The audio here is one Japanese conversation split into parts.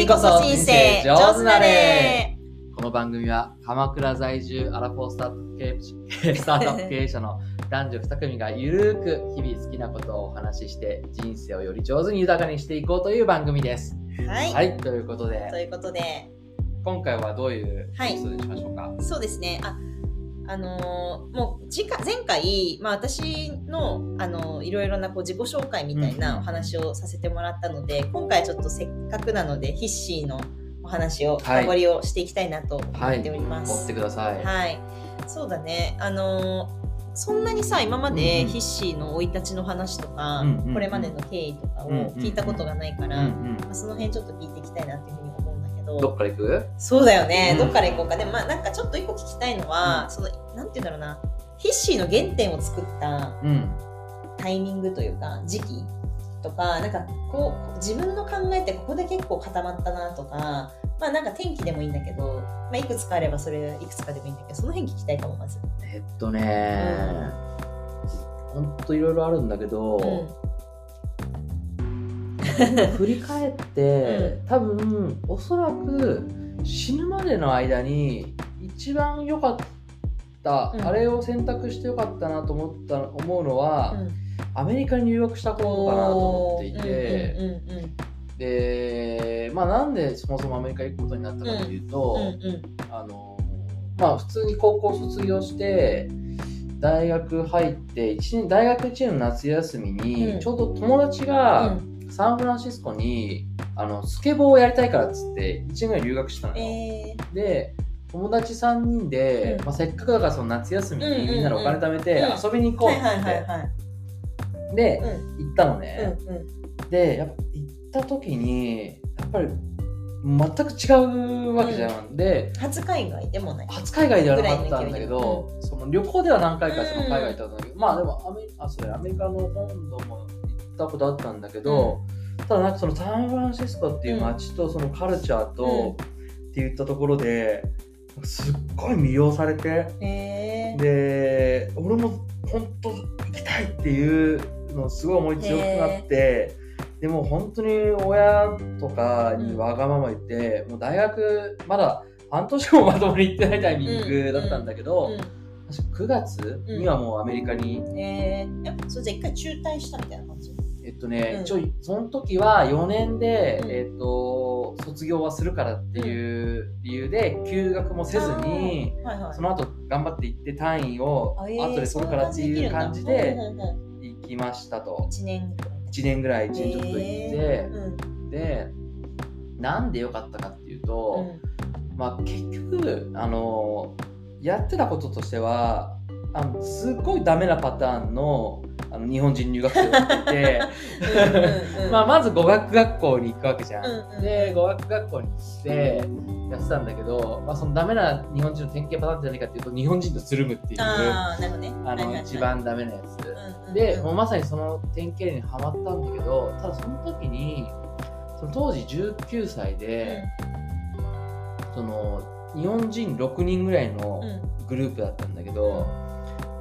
次こそ人生上手なれこの番組は鎌倉在住アラフォースタート経営者の男女2組がゆるく日々好きなことをお話しして人生をより上手に豊かにしていこうという番組です。はい、はい、ということでということで今回はどういうはい放送にしましょうか。そうですねああのーもう次回前回、まあ、私の、あのーいろいろなこう自己紹介みたいうんなお話をさせてもらったので、今回ちょっとせっかくなのでヒッシーのお話をはい。深掘りをしていきたいなと思っております。持ってください。はい、そうだね。あのーそんなにさ今まうんうん。でヒッシーの生い立ちの話とか、うんうんうん。これまでの経緯とかをうんうん聞いたことがないから、うんうん。まあ、その辺ちょっと聞いていきたいなっていうふうに思ど。どっから行く？そうだよね、うん。どっから行こうか。でもまあなんかちょっと一個聞きたいのは、そのなんて言うんだろうな。ヒッシーの原点を作ったうん。タイミングというか時期とかなんかこう自分の考えってここで結構固まったなとかまあなんか天気でもいいんだけど、まあ、いくつかあればそれいくつかでもいいんだけどその辺聞きたいかもまず。えっとね、ほんといろいろあるんだけど、うん振り返って、多分おそらく死ぬまでの間に一番良かった、うん。あれを選択して良かったなと思った思うのは、うん。アメリカに留学したことかなと思っていて、うんうんでまあなんでそもそもアメリカ行くことになったかというと、うんうんあのまあ普通に高校卒業して大学入って一年大学1年の夏休みに、うん。ちょうど友達うがんサンフランシスコにあのスケボーをやりたいからっつって1年ぐらい留学したのよ、えー。で友達3人で、うん。まあ、せっかくだからその夏休みにみんなでお金貯めてうん。遊びに行こうっはいはいつって。でうん。行ったのね、うんうん。でやっぱ行った時にやっぱり全く違うわけじゃん、で初海外でもない。初海外ではなかったんだけど、その旅行では何回かそのうん海外行ったんだけど、まあでもアメあそれアメリカの本土も行ったことあったんだけど、ただなんかそのサンフランシスコっていう街とそのカルチャーと、って言ったところですっごい魅了されてえ。ーで俺も本当行きたいっていうのすごい思い強くなって。でも本当に親とかにわがまま言って、もう大学まだ半年もまともに行ってないタイミングだったんだけど、確か9月にはもうアメリカに、うん。えー、やっぱそれじ一回中退したみたいなとね、うん。ちょいその時は4年で、うん。えっと卒業はするからっていう理由で休学もせずに、はいはい。その後頑張って行って単位を後で取るからっていう感じそで行きましたと。1年くらい。1年ぐらい1年ちょっと行って、えーうんでなんで良かったかっていうと、まあ、結局あのやってたこととしてはあのすっごいダメなパターンのあの日本人留学生をやってて。うんうんうんまあまず語学学校に行くわけじゃん。うんうんで語学学校に行ってやってたんだけど、まあ、そのダメな日本人の典型パターンじゃないかっていうと日本人とつるむっていうあの一番ダメなやつ。うんうんでもうまさにその典型にはまったんだけどただその時にその当時19歳で。その日本人6人ぐらいのうんうん。グループだったんだけど、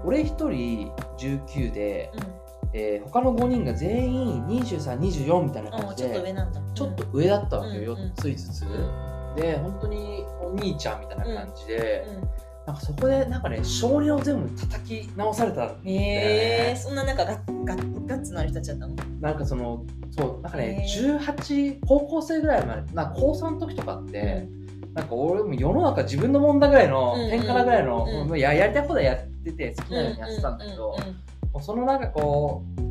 俺1人19で、えー他の5人が全員2324みたいなうんあちょっと感じでちょっと上だったわけよ、うんうん。4つ5つ、うん。で本当にお兄ちゃんみたいな感じで、うん。なんかそこでなんかね少年を全部叩き直されたんだよへえねそんななんかガッガッガッツのある人たちだったの？なんかそのそうなんかねへー。18高校生ぐらいまでなんか高3の時とかって、なんか俺も世の中自分のもんだぐらいの、うんうん天からぐらいの、うんもうややりたいことやってて好きなようにやってたんだけど、うんうんうんもうそのなんかこう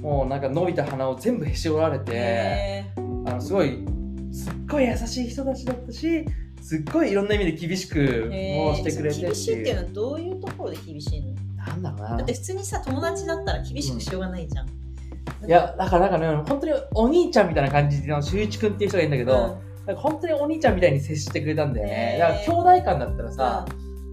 もうなんか伸びた鼻を全部へし折られて、へあのすごいすっごい優しい人たちだったしすっごいいろんな意味で厳しくーもしてくれて厳しいっていうのうはどういうところで厳しいの？なんだろうな。だって普通にさ友達だったら厳しくしようがないじゃん、いやだからなんかね本当にお兄ちゃんみたいな感じの修一君っていう人がいるんだけど、なんか本当にお兄ちゃんみたいに接してくれたんだよね。だから兄弟間だったらさ、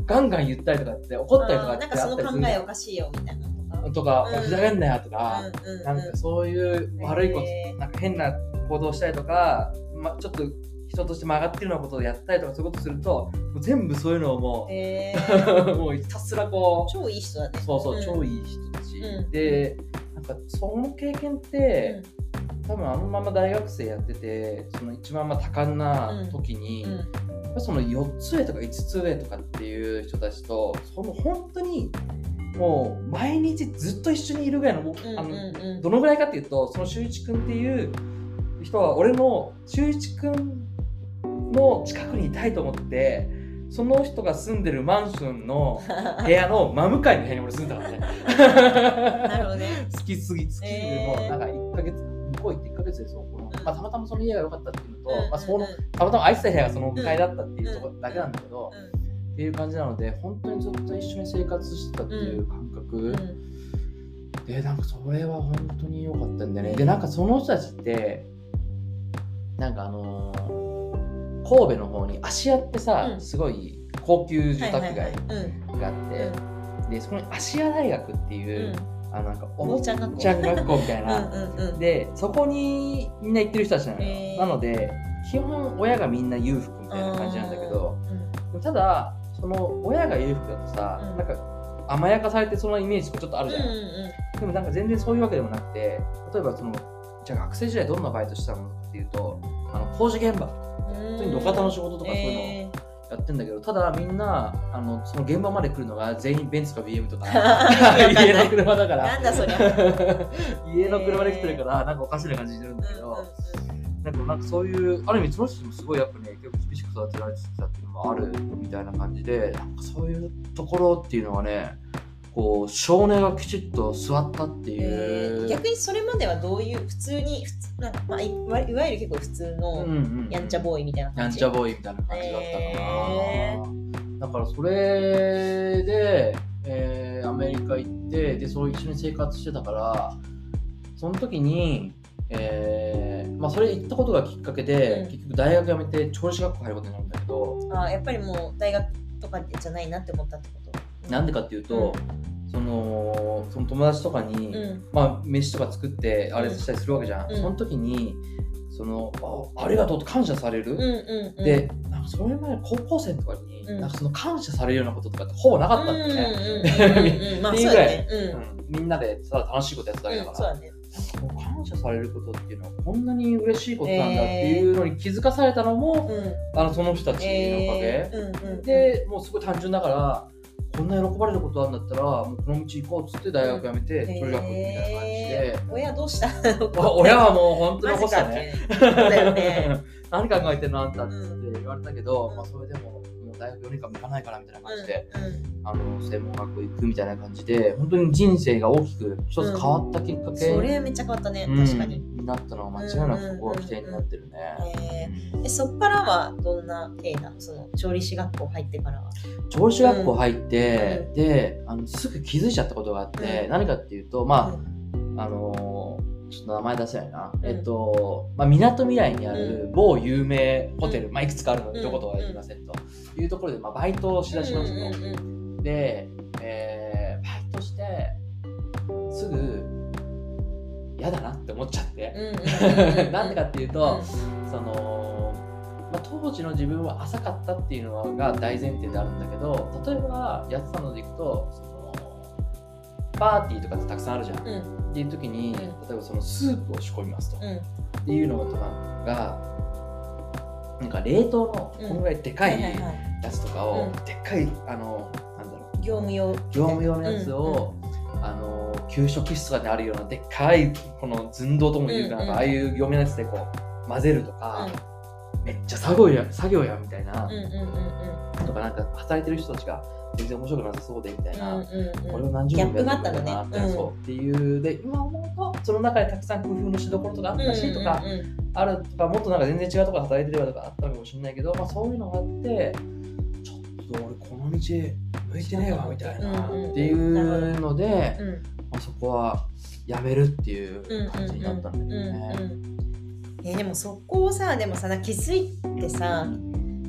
ガンガン言ったりとかって怒ったりとかってなんかその考あったりするえおかしいよみたいなのとか。うん。ふざけんなよとか、うんうんうん。なんかそういう悪いこと、へー。なんか変な行動したりとか、ま、ちょっと人として曲がってるようなことをやったりとかそういうことすると、もう全部そういうのをもへう、ー。もうひたすらこう、超いい人だね。そうそう、ん。超いい人たち。うん。で、なんかその経験って、多分あのまま大学生やっててその一番まあ多感な時に、うんその4つ上とか5つ上とかっていう人たちとその本当にもう毎日ずっと一緒にいるぐらいのあのどのぐらいかっていうとその修一君っていう人は俺の修一君の近くにいたいと思ってその人が住んでるマンションの 部屋の真向かいの部屋に俺住んでたからね。なるほどね。好きすぎ好きでえーもうなんか1ヶ月向こう行って1ヶ月でそうこの、んまあ、たまたまその家が良かったっていうのと、まあ、そのたまたま空いてた部屋がその向かいだったっていうところだけなんだけど、うんっていう感じなので本当にずっと一緒に生活してたっていう感覚、うん。でなんかそれは本当に良かったんだよね。でなんかその人たちってなんかあのー神戸の方に芦屋ってさ、うん。すごい高級住宅街があって、でそこに芦屋大学っていうう、んあのなんかお坊ちゃん学校。みたいうんな、うんうん。でそこにみんな行ってる人たちなのよ、へー。なので基本親がみんな裕福みたいな感じなんだけど、でもただその親が裕福だとさ、うん。なんか甘やかされてそのイメージとかちょっとあうんるじゃん、でもなんか全然そういうわけでもなくて例えばそのじゃあ学生時代どんなバイトしたのかっていうとあの工事現場。うん。うん普通に路肩の仕事とかそういうのえやってんだけど、ただみんなあのその現場まで来るのが全員ベンツか BM とか。ー家の車だから。なんだそりゃ。家の車で来てるからなんかおかしな感じしてるんだけど、なんかなんかそういうある意味その人もすごいやっぱね結構厳しく育てられてたっていうのもあるみたいな感じでなんかそういうところっていうのはねこう少年がきちっと座ったっていえう、ー逆にそれまではどういう普通に普通なんか、まあ、いわいわゆる結構普通うんのうんうん。やんちゃボーイみたいなや感じ。んちゃボーイみたいな感じだったかな、へだからそれで、えーアメリカ行ってでそう一緒に生活してたからその時に、えーまあ、それ行ったことがきっかけで、うん。結局大学辞めて調理師学校入ることになるんだけど。あやっぱりもう大学とかじゃないなって思ったってこと？なんでかっていうと、そのその友達とかに、うん。まあ、飯とか作ってあれしたりするわけじゃん、うん。その時にそのあありがとうと感謝される、でなんかそれまで高校生とかに、うん。なんかその感謝されるようなこととかってほぼなかったんっていうぐらいみんなでただ楽しいことやってただけだうん、から、感謝されることっていうのはこんなに嬉しいことなんだっていうのに気づかされたのも、うん。あのその人たちのおかげ、でもうすごい単純だからこんな喜ばれることあるんだったらもうこの道行こうっつって大学辞めて調理学校みたいな感じで、えー。親どうした？わ親はもう本当に残したね。ってそうだよね。何考えてんのあんたっつって言われたけど、まあ、それでも大学4年間も行かないからみたいな感じで、うんうん。あの専門学校行くみたいな感じで本当に人生が大きく一つ変わったきっかけ、それめっちゃ変わったね、うん確かに。になったのは間違いなくそこが起点になってるね。えー、えそっからはどんな経緯なの？その調理師学校入ってからは。調理師学校入って、であのすぐ気づいちゃったことがあって、うん。何かっていうとまあ、あのーちょっと名前出せないな、えっと、まあ、みなとみらいにある某有名ホテル、うん。まあ、いくつかあるので、うんどことは言いませんと。いうところで、まあ、バイトをしだしますと。うんうんうんで、えーバイトしてすぐ嫌だなって思っちゃって、うんうんうんうん。なんでかっていうと、その、まあ、当時の自分は浅かったっていうのが大前提であるんだけど例えばやってたのでいくとパーティーとかってたくさんあるじゃん。うん。っていう時に、ん。例えばそのスープを仕込みますと、うん。っていうのとかがなんか冷凍のこのぐらいでかいやつとかを、うん。でっかいあのなんだろう。業務用。業務用のやつを、あの給食室とかにあるようなでっかいこの寸胴とも言うかなんか、ああいう業務用のやつでこう混ぜるとか、めっちゃ作業や作業やみたいな、うんうんうんうん。とかなんか働いてる人たちが全然面白くなさそうでみたいな、うんうんこれを何十年もやってるんだギャップがあなったのね。そうっていう。で今思うとその中でたくさん工夫のしどころとかあったしとか、うんうんうん。あるとかもっとなんか全然違うとこ働いてればとかあったのかもしれないけど、まあ、そういうのがあってちょっと俺この道向いてねえわみたいな、うんうんっていうので、うん。まあ、そこはやめるっていう感じになったんだけどね。うんうんうんえーでもそこをさでもさ気づいてさ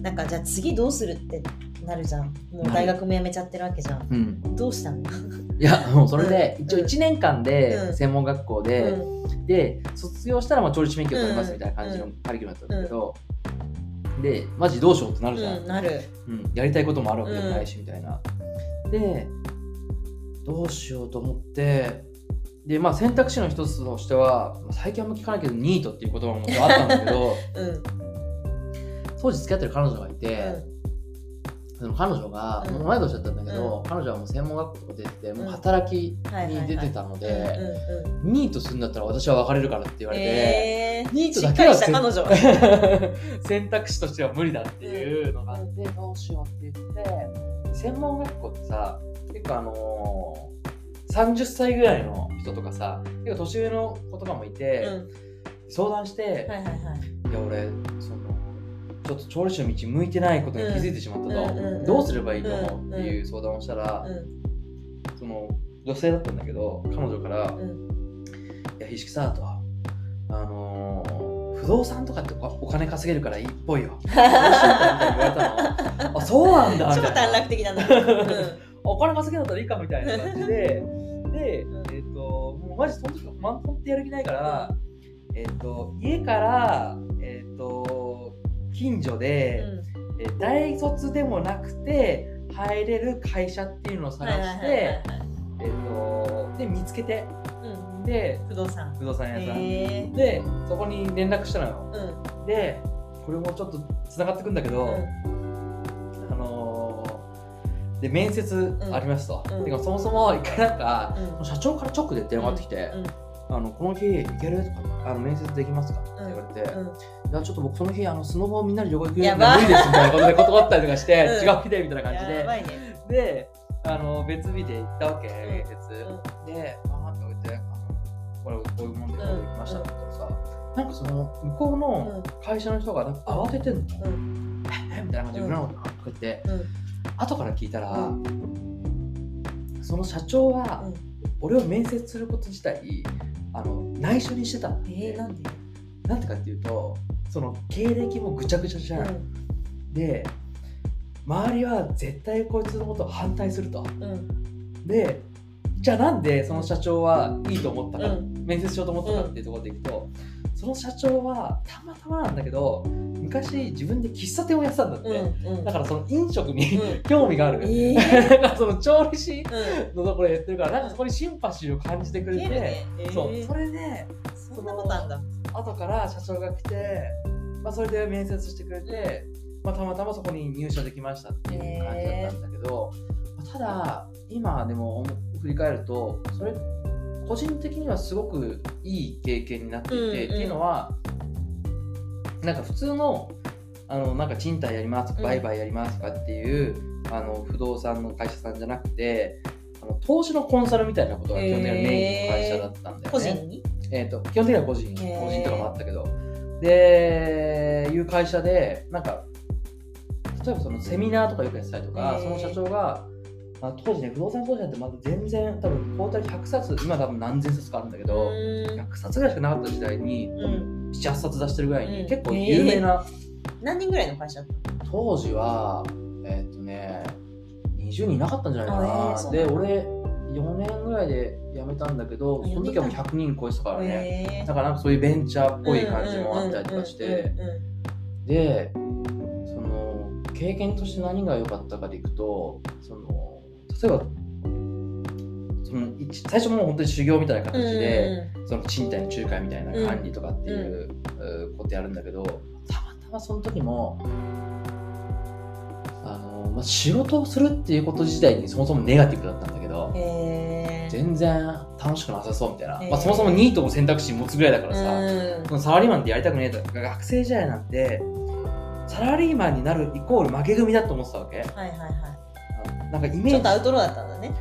なんかじゃあ次どうするってなるじゃん。もう大学も辞めちゃってるわけじゃん。うん、どうしたの、いやもうそれで、うん。一応1年間でうん。専門学校で、うん。で卒業したらまあ調理師免許を取りますみたいな感じのカリキュラムだったんだけど、でマジどうしようってなるじゃん、うん、なる。うん。やりたいこともあるわけでもないしみたいな、でどうしようと思ってでまあ選択肢の一つとしては最近あんま聞かないけどニートっていう言葉もあったんだけど うん。当時付き合ってる彼女がいて、その彼女が、うん。同い年だったんだけど、彼女はもう専門学校とか出てて、もう働きに出てたので、うんうんニートするんだったら私は別れるからって言われて、えー、ニートしっかりだけはした彼女。選択肢としては無理だっていうのがあって、どうしようって言って専門学校ってさ結構あのー、30歳ぐらいの人とかさ結構年上の子とかもいて、うん相談して、はいはいはい。いや俺そのちょっと調理師の道向いてないことに気づいてしまったと、うんどうすればいいと思うっていう相談をしたら、うんその女性だったんだけど彼女から「うんいや、ひしきさと、あのー不動産とかっておお金稼げるからいいっぽいよ。どうしようかみたいに言われたの。あ、そうなんだみ超短絡。的なんだ。うん お金稼げだったらいいかみたいな感じで、で、うん。えっ、と、もうマジその時、まんとってやる気ないから、えっ、と、家から、えっ、と、近所で、えー大卒でもなくて、入れる会社っていうのを探して、えっ、と、で、見つけて、うん。で、不動産。不動産屋さん。で、そこに連絡したのよ。うん。で、これもちょっとつながってくんだけど、うん。あのーで、面接ありますと。うん。てか、そもそも一回なんか、うん。社長から直で電話ってきて、あのこの日行けるとか、あの面接できますか？って言われて、うん。いや、ちょっと僕その日、あのスノボみんなで旅行行くんでや無理ですみたいなことで断ったりとかして、うん。違う日でみたいな感じで。ね。で、あの別日で行ったわけ、ん面接。で、あーって言って、あのこれこういうもんでこう行きましたって言ったらさ、なんかその向こうの会社の人がなんか慌ててんの。うん。え みたいな感じで裏のとか言って、うん後から聞いたら、うその社長はうん。俺を面接すること自体あの内緒にしてたえー、なんで？なんてかっていうとその経歴もぐちゃぐちゃじゃん、で周りは絶対こいつのことを反対すると。うん。うんでじゃあなんでその社長はいいと思ったか、うん。面接しようと思ったかっていうところでいくと、その社長はたまたまなんだけど昔自分で喫茶店をやってたんだって、うんうん。だからその飲食に、うん。興味がある、えなんかその調理師うんのところでやってるからなんかそこにシンパシーを感じてくれて、ね。えー。そう。それでそんなことあんだ。後から社長が来て、まあ、それで面接してくれて、まあ、たまたまそこに入社できましたっていう感じだったんだけど、まあただ今でも振り返るとそれ個人的にはすごくいい経験になっていて、うんうん。っていうのはなんか普通のあのなんか賃貸やります売買やりますとかっていう、あの不動産の会社さんじゃなくてあの投資のコンサルみたいなことが基本的にメインの会社だったんだよね。個人に？えー、と基本的には個人、個人とかもあったけど、で、いう会社で、なんか、例えばそのセミナーとかよくやってたりとか、その社長が、まあ、当時ね、不動産投資なんてまだ全然、多分、トータル100冊、今多分何千冊かあるんだけど、100冊ぐらいしかなかった時代に、うん。7、8冊出してるぐらいに、うん。結構有名な、何人ぐらいの会社当時は、えっ、とね、20人いなかったんじゃないかあえーで、俺、4年ぐらいで辞めたんだけど、あその時はもう辞め100人超えてたからね。へー。だからなんかそういうベンチャーっぽい感じもあったりとかして、で、その経験として何が良かったかでいくと、その例えば、その一最初もう本当に修行みたいな形で、その賃貸の仲介みたいな管理とかっていう、うことやるんだけど、たまたまその時も、あのまあ、仕事をするっていうこと自体にそもそもネガティブだったんだけど、へー。全然楽しくなさそうみたいな、へー。まあ、そもそもニートを選択肢持つぐらいだからさ、うん。そのサラリーマンってやりたくねえとか学生時代なんてサラリーマンになるイコール負け組だと思ってたわけ。はいはいはなんかイいメージ。ちょっとアウトローだったんだね。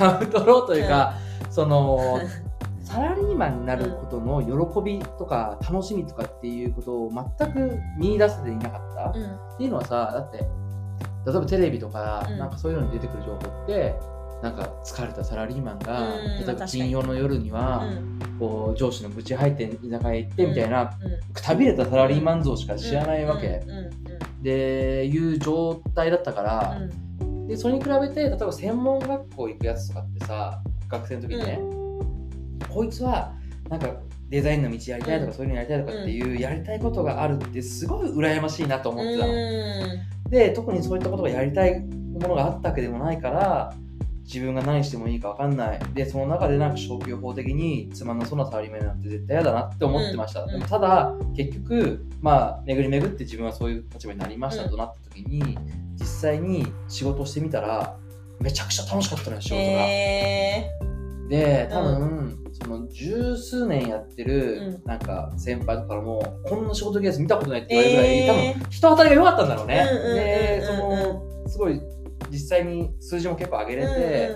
アウトローというか、その サラリーマンになることの喜びとか楽しみとかっていうことを全く見出せていなかった、うん。っていうのはさだって例えばテレビとか、うん。なんかそういうのに出てくる情報ってなんか疲れたサラリーマンが、うん例えば金曜の夜には、うんこう上司の愚痴入って居酒屋行ってみたいな、うん。くたびれたサラリーマン像しか知らないわけ、うん。うん。でいう状態だったから、うんでそれに比べて例えば専門学校行くやつとかってさ学生の時にね、こいつはなんかデザインの道やりたいとか、うん。そういうのやりたいとかっていうやりたいことがあるってすごい羨ましいなと思ってたの。うで特にそういったことがやりたいものがあったわけでもないから自分が何してもいいか分かんない。でその中でなんか消去法的につまんなそうなサラリーマンなんて絶対嫌だなって思ってました、うん。でもただ結局まあ巡り巡って自分はそういう立場になりましたとなった時に、実際に仕事をしてみたらめちゃくちゃ楽しかったのよ仕事が。へで多分、その十数年やってるうなんか先輩とかもこんな仕事ケース見たことないって言われるぐらい、えー。多分人当たりが良かったんだろうね。うんうんうんうん。でそのすごい実際に数字も結構上げれて、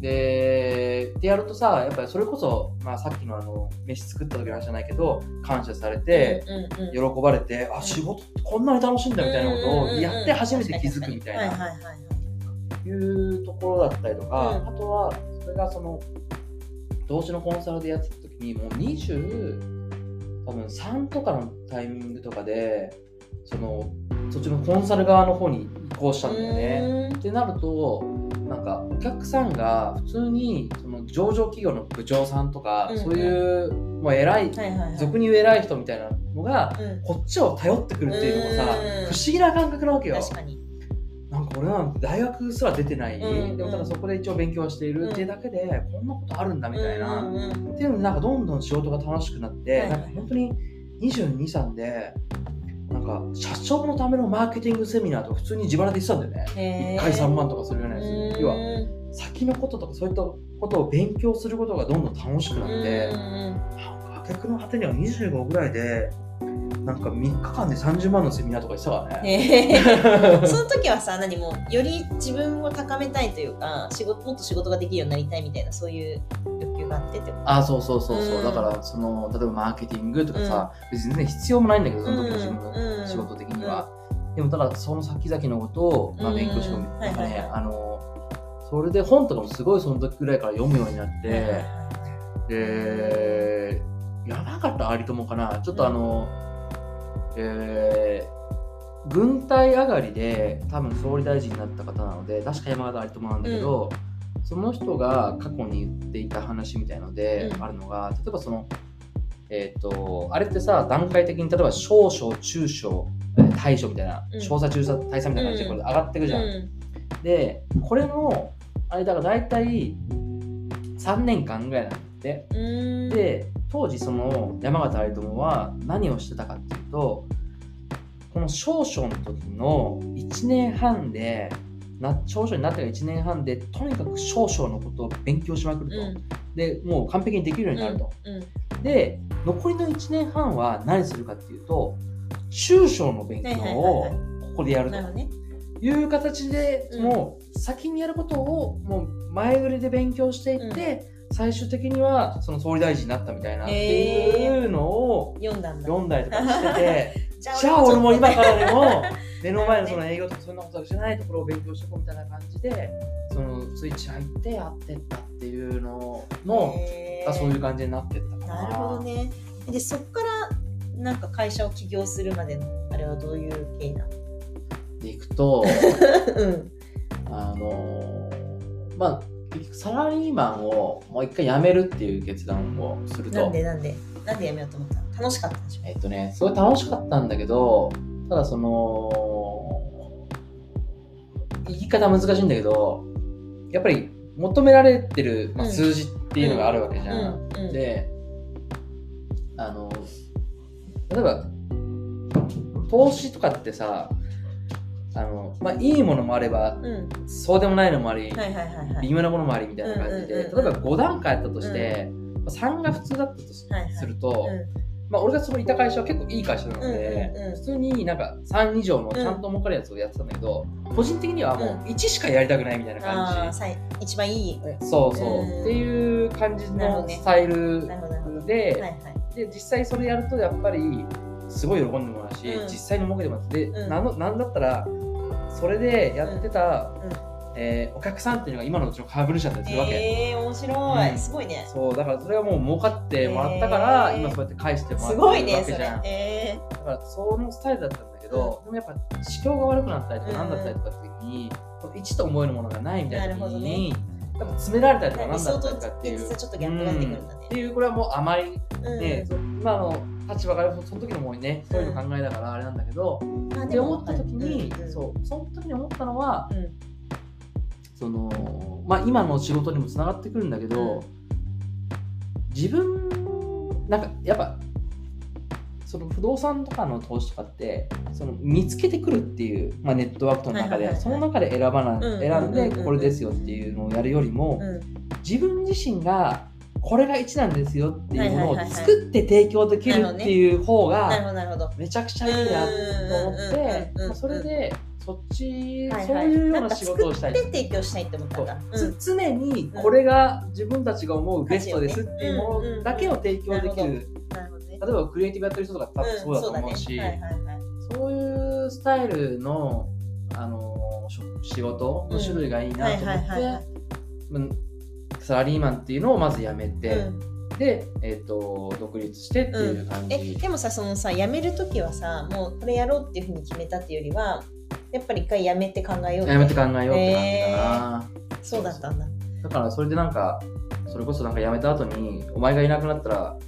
ででやるとさやっぱりそれこそ、まあ、さっきのあの飯作った時の話じゃないけど感謝されて、喜ばれて、あ仕事ってこんなに楽しいんだみたいなことをやって初めて気づくみたいな。はいうところだったりとか、うん。あとはそれがその同時のコンサルでやってた時にもう20多分3とかのタイミングとかでそのそっちのコンサル側の方に移行したんだよね。ってなるとなんかお客さんが普通にその上場企業の部長さんとか、うんうん。そういうもう偉い俗に言う偉い人みたいなのがうん。こっちを頼ってくるっていうのもさうん。不思議な感覚なわけよ。確かに。なんか俺なんて大学すら出てない、うんでもただそこで一応勉強しているっていうだけで、こんなことあるんだみたいな、うんうんうん。っていうのでなんかどんどん仕事が楽しくなって、はいなんか本当に22、3でなんか社長のためのマーケティングセミナーとか普通に自腹で行ってたんだよね、へー。1回3万とかするようなやつ、要はうん先のこととかそういったことを勉強することがどんどん楽しくなって、うんなんか逆の果てには25ぐらいでなんか3日間で30万のセミナーとか行ってたからね。へー。その時はさ何もより自分を高めたいというか仕事もっと仕事ができるようになりたいみたいなそういう欲求があってってこと。あそうそうそうそう、うん。だからその例えばマーケティングとかさ、別に全然必要もないんだけどその時の自分うんの仕事的には、でもただその先々のことを、まあ、うん勉強してもうんなんかね、はいはいはい。あのそれで本とかもすごいその時ぐらいから読むようになって、はいはいはいで山形有友かな。ちょっとあの、えー軍隊上がりで多分総理大臣になった方なので確か山形有友なんだけど、その人が過去に言っていた話みたいので、うん。あるのが例えばそのえっ、とあれってさ段階的に例えば少々中小えー大小みたいな、うん。小佐中佐大佐みたいな感じでこれ上がっていくじゃん、うん。でこれの間が大体3年間ぐらいなんだって。うん。で当時その山形有友は何をしてたかっていうとこの少々の時の1年半でな少々になってから1年半でとにかく少々のことを勉強しまくると、うん。でもう完璧にできるようになると、うん。で残りの1年半は何するかっていうと中小の勉強をはいここでやると。いう形で、うん。もう先にやることをもう前売りで勉強していって、最終的にはその総理大臣になったみたいなっていうのを読んだんだ。読んだりとかしててじ じゃあ俺も今らからでも 目の前のその営業とかそんなことじゃないところを勉強していこうみたいな感じでそのスイッチ入ってやってったっていうののがそういう感じになってったかな。なるほどね。でそっからなんか会社を起業するまでのあれはどういう経緯なの？でいくと うん。あのーまあサラリーマンをもう一回辞めるっていう決断をすると。なんでなんでなんでやめようと思ったの？楽しかったでしょ？えっとねすごい楽しかったんだけどただその言い方難しいんだけどやっぱり求められてる、まあ、うん。数字っていうのがあるわけじゃん。であの例えば投資とかってさあの、まあ、いいものもあればうん。そうでもないのもあり、はいはいはいはい。微妙なものもありみたいな感じで、うんうんうんうん。例えば5段階あったとして、まあ3が普通だったとすはいはい。すると、うん。まあ、俺がそこにいた会社は結構いい会社なので、うんうんうん。普通になんか3以上のちゃんと儲かるやつをやってたんだけど、個人的にはもう1しかやりたくないみたいなあ感じ、ーさい一番いいそうそう、うんっていう感じなるほどね。のスタイルなるほどなるほど。で,、はいはい。で実際それやるとやっぱりすごい喜んでもらうし、うん。実際に儲けてますで、うん。なんのなんだったらそれでやってた、うん。うんえーお客さんっていうのが今のうちの株主だったりするわけ、えー、面白い、うん。すごいね。そうだからそれはもう儲かってもらったから、へー。今そうやって返してもらってすごいるわけじゃん、えだからそのスタイルだったんだけど、でもやっぱ思考が悪くなったりとかうん何だったりとかって時に、1と思えるものがないみたいな時に、ねやっぱ詰められたりとかー、何理想とだったりとかっていう。ちょっとギャップが出てくるんだね。うん。っていうこれはもうあまりうん。今の立場がその時のもうねそういうの考えだからあれなんだけど、あって思った時に、うんうん。そうその時に思ったのはうん。そのまあ今の仕事にもつながってくるんだけど、自分なんかやっぱその不動産とかの投資とかってその見つけてくるっていう、まあ、ネットワークの中で、その中で選ばな、選んでこれですよっていうのをやるよりも、うん。自分自身がこれが1なんですよっていうものを作って提供できるっていう方がめちゃくちゃいいなと思ってそれでそっち、はいはい。そういうような仕事をしたいで提供したいって思ったんうつ常にこれが自分たちが思うベストですっていうものだけを提供できる例えばクリエイティブやってる人とか多分そうだと思うし、んそういういうスタイルのあの仕事の種類がいいなと思っいてうんサラリーマンっていうのをまずやめて、うん。で、えー、と独立してっていう感じ、えでもさそのさ辞める時はさもうこれやろうっていうふうに決めたっていうよりはやっぱり一回辞めて考えようやめて考ええようって感じかな、そうだったんだ。だからそれでなんかそれこそなんか辞めた後にお前がいなくなったら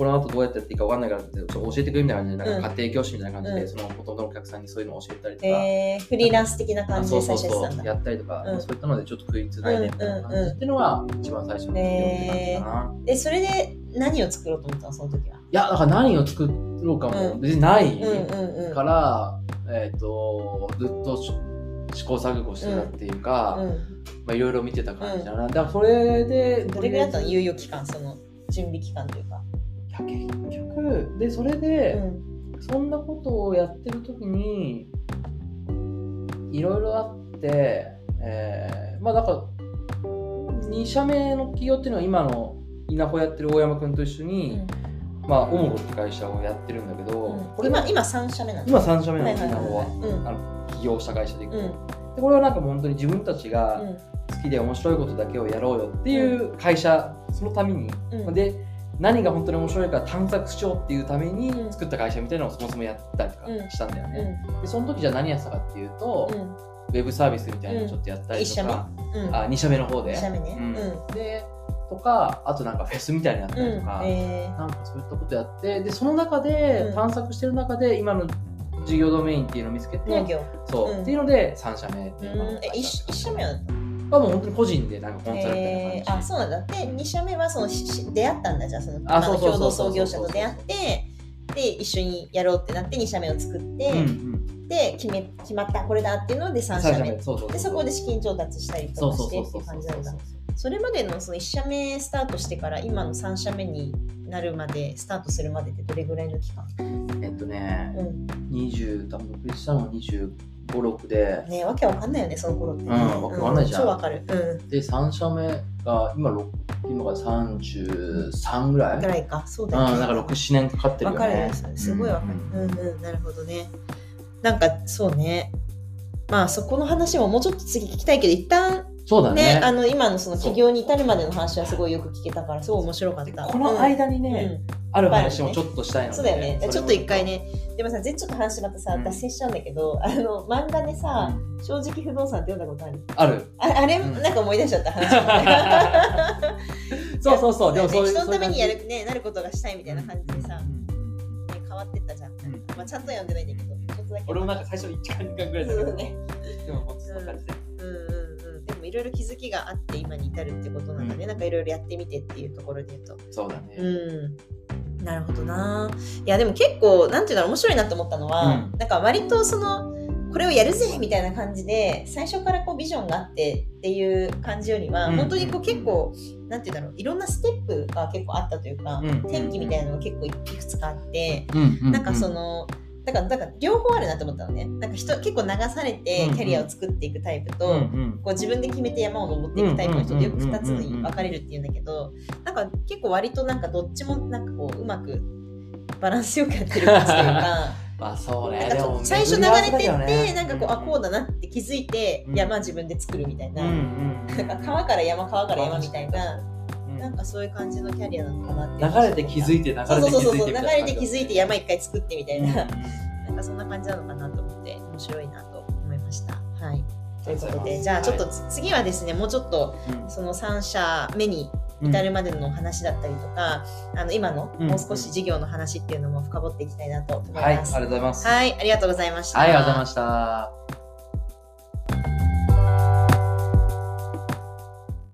この後どうやってやっていいか分かんないからってちょっと教えてくれみたいな感じで、なんか家庭教師みたいな感じで、うん。そのほとんどのお客さんにそういうのを教えたりとか、えー、フリーランス的な感じでそうそうそう。最初やってたりとか、うん。そういったのでちょっと食いつないでみたいな感じっていうのが一番最初の企業って感じかな、でそれで何を作ろうと思ったのその時は？いやだから何を作ろうかもうん別にないうんうんうん。から、えっ、とずっとし試行錯誤してたっていうか、うん。まあいろいろ見てた感じだな、だからそれでどれぐらいだったの？猶予期間その準備期間というか、結局でそれで、うんそんなことをやってる時にいろいろあって、えーまあだから2社目の企業っていうのは今の稲穂やってる大山君と一緒に、まあオモロって会社をやってるんだけど、うん。これ今今3社目なんだ今3社目はないんです稲穂は、あの起業した会社でいくと、うん。でこれはなんかもう本当に自分たちがうん。好きで面白いことだけをやろうよっていう会社、そのために、うん。で何が本当に面白いか探索しようっていうためにうん。作った会社みたいなのをそもそもやったりとかうん。したんだようね、ん。でその時じゃあ何やってたかっていうと、うん。ウェブサービスみたいなのちょっとやったりとか、うん。あ2社目の方で。2社目ね。でとかあとなんかフェスみたいなのやったりとか、うん。えなんかそういったことやってでその中で、うん。探索してる中で今の事業ドメインっていうのを見つけて、そう、うん。っていうので3社目っていうん。え一一社目はまあもう本当に個人でなんかコンサルみたいえー、な感じ、あそうなんだ。で2社目はその出会ったんだ。じゃあそのあの共同創業者と出会ってで一緒にやろうってなって2社目を作って、うんうん。で決め決まったこれだっていうので3 3社目でそこで資金調達したりとかしてっていう感じなんだ。それまでのその1社目スタートしてから今の3社目になるまでスタートするまでってどれぐらいの期間？えっとねうん。20多分独立したのが256で。ねわけわかんないよねその頃って。ね、うんわけわかんないじゃん。超わかる。うん。で3社目が今6今が33ぐらい、ぐらいか。そううん、だよね。なんか67年かかってるよね。わかる。すすごいわかる。うん。うんうん。なるほどね。なんかそうね。まあそこの話ももうちょっと次聞きたいけど一旦そうだね。ねあの今のその起業に至るまでの話はすごいよく聞けたからすごい面白かった。この間にうんね、うん。ある話もちょっとしたいので、そうだよね。ちょっと一回ね。でもさ、全然ちょっと話またさ、うん。脱線しちゃうんだけど、あの、漫画でさ、うん。正直不動産って読んだことある？ある。ああれ、うん。なんか思い出しちゃった話。そうそうそう。でもそういう人のためにやる、ね、なることがしたいみたいな感じでさ、ね、変わってったじゃん。ん。まあ、ちゃんと読んでないんだけど、ちょっとだけ。俺もなんか最初1時間2間ぐらいだけど、そうね。でももっとそんな感じで、うんいろいろ気づきがあって今に至るってことなんだね。なんかいろいろやってみてっていうところで言うと。そうだね、うん。なるほどな。いやでも結構なんていうの面白いなと思ったのは、うんなんか割とそのこれをやるぜみたいな感じで最初からこうビジョンがあってっていう感じよりは、うん本当にこう結構なんていうんだろういろんなステップが結構あったというか、うん転機みたいなのが結構いくつかあって、うんうんなんかその。だからだから両方あるなと思ったのね。なんか人結構流されてキャリアを作っていくタイプと、うんうん。こう自分で決めて山を登っていくタイプの人とよく2つに分かれるっていうんだけどなんか結構割となんかどっちもなんかこううまくバランスよくやってる感じというか まあそうね最初流れてってなんかこうあこうだだなって気づいてうん。山自分で作るみたいな,、うんうんなんか川から山川から山みたいな。うんなんかそういう感じのキャリアなのかなって流れて気づいて流れて気づいてそうそうそう流れて気づいて山一回作ってみたいな、うんうんなんかそんな感じなのかなと思って面白いなと思いました。はいということでじゃあちょっとつ次はですねもうちょっとその3社目に至るまでの話だったりとか、あの今のうんもう少し事業の話っていうのも深掘っていきたいなと思いはい、あります。がとうございます。はい、ありがとうございました。はい、ありがとうございました。